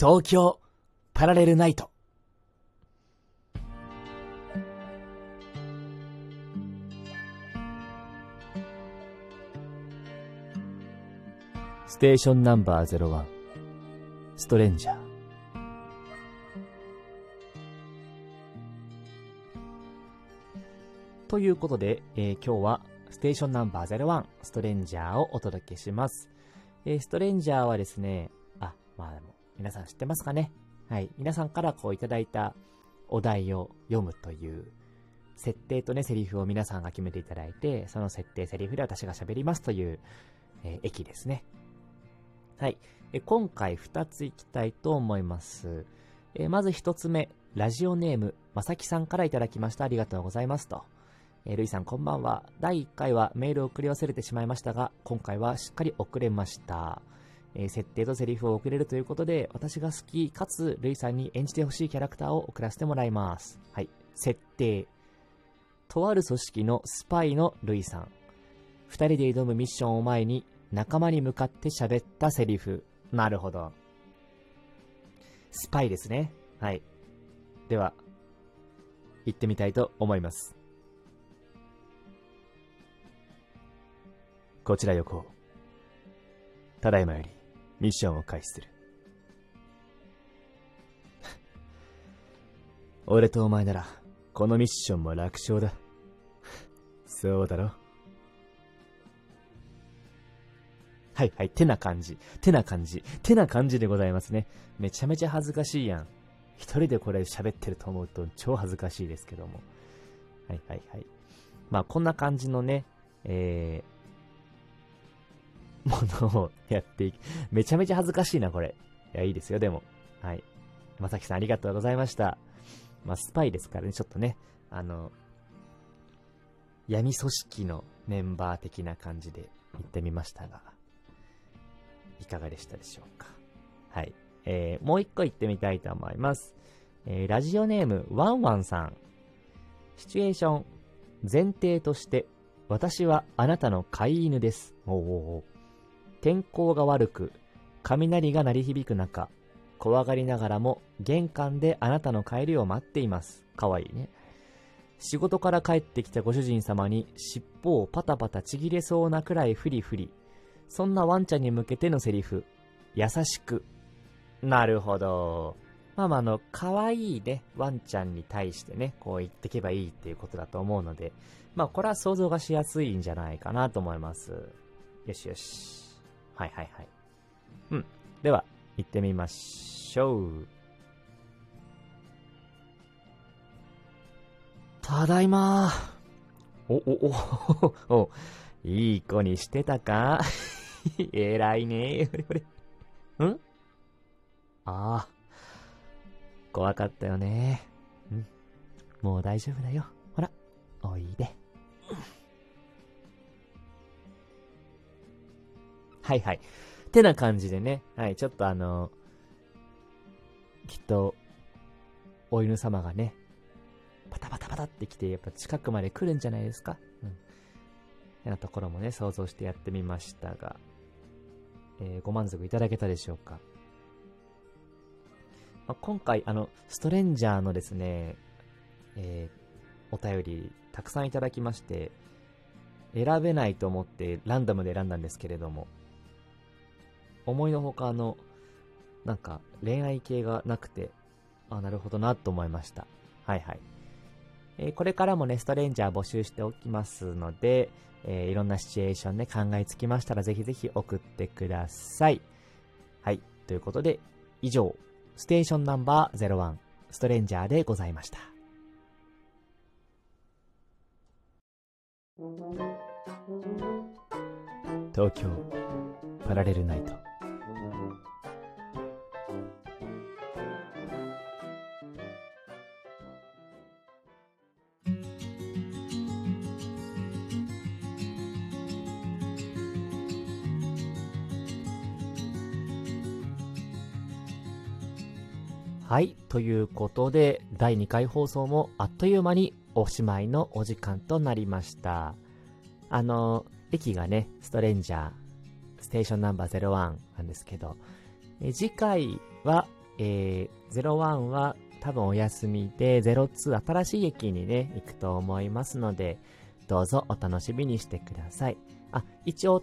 東京パラレルナイト。ステーションナンバー01ストレンジャーということで、えー今日はステーションナンバー01ストレンジャーをお届けします。えーストレンジャーはですね、あ、まあでも皆さん知ってますかね？はい。皆さんからこういただいたお題を読むという設定とね、セリフを皆さんが決めていただいて、その設定、セリフで私が喋りますという、えー駅ですね。はい。え今回2ついきたいと思います。えまず1つ目、ラジオネーム、まさきさんからいただきました。ありがとうございますと。えールイさんこんばんは。第1回はメールを送り忘れてしまいましたが、今回はしっかり送れました。えー設定とセリフを送れるということで、私が好きかつルイさんに演じてほしいキャラクターを送らせてもらいます。はい。設定。とある組織のスパイのルイさん。二人で挑むミッションを前に仲間に向かって喋ったセリフ。なるほど。スパイですね。はい。では、行ってみたいと思います。こちら横。ただいまよりミッションを開始する。俺とお前なら、このミッションも楽勝だ。そうだろ？はいはい、てな感じ。てな感じ。てな感じでございますね。めちゃめちゃ恥ずかしいやん。一人でこれ喋ってると思うと超恥ずかしいですけども。はいはいはい。まあこんな感じのね、えー、ものをやっていく。めちゃめちゃ恥ずかしいな、これ。いや、いいですよ、でも。はい。まさきさんありがとうございました。まあ、スパイですからね、ちょっとね、あの、闇組織のメンバー的な感じで言ってみましたが、いかがでしたでしょうか。はい。えー、もう一個言ってみたいと思います。えー、ラジオネーム、ワンワンさん。シチュエーション、前提として、私はあなたの飼い犬です。おおお天候が悪く、雷が鳴り響く中、怖がりながらも玄関であなたの帰りを待っています。かわいいね。仕事から帰ってきたご主人様に尻尾をパタパタちぎれそうなくらいフリフリ。そんなワンちゃんに向けてのセリフ。優しく。なるほど。まあまああの、可愛いね、ワンちゃんに対してね、こう言ってけばいいっていうことだと思うので、まあこれは想像がしやすいんじゃないかなと思います。よしよし。はいはいはい。うん。では、行ってみましょう。ただいまお、お、お、お、いい子にしてたか？偉いね。ほれほれ。ん？ああ。怖かったよね。うん。もう大丈夫だよ。はいはい。てな感じでね、はい、ちょっとあの、きっと、お犬様がね、パタパタパタって来て、やっぱ近くまで来るんじゃないですか？うん。てなところもね、想像してやってみましたが、えーご満足いただけたでしょうか？まあ、今回、あの、ストレンジャーのですね、えーお便り、たくさんいただきまして、選べないと思ってランダムで選んだんですけれども、思いのほかの、なんか恋愛系がなくて、あ、なるほどなと思いました。はいはい。えーこれからもね、ストレンジャー募集しておきますので、えーいろんなシチュエーションね、考えつきましたらぜひぜひ送ってください。はい。ということで、以上、ステーションナンバー01、ストレンジャーでございました。東京パラレルナイトはい。ということで、第2回放送もあっという間におしまいのお時間となりました。あの、駅がね、ストレンジャー、ステーションナンバー01なんですけど、え次回はえー、01は多分お休みで、02新しい駅にね、行くと思いますので、どうぞお楽しみにしてください。あ、一応、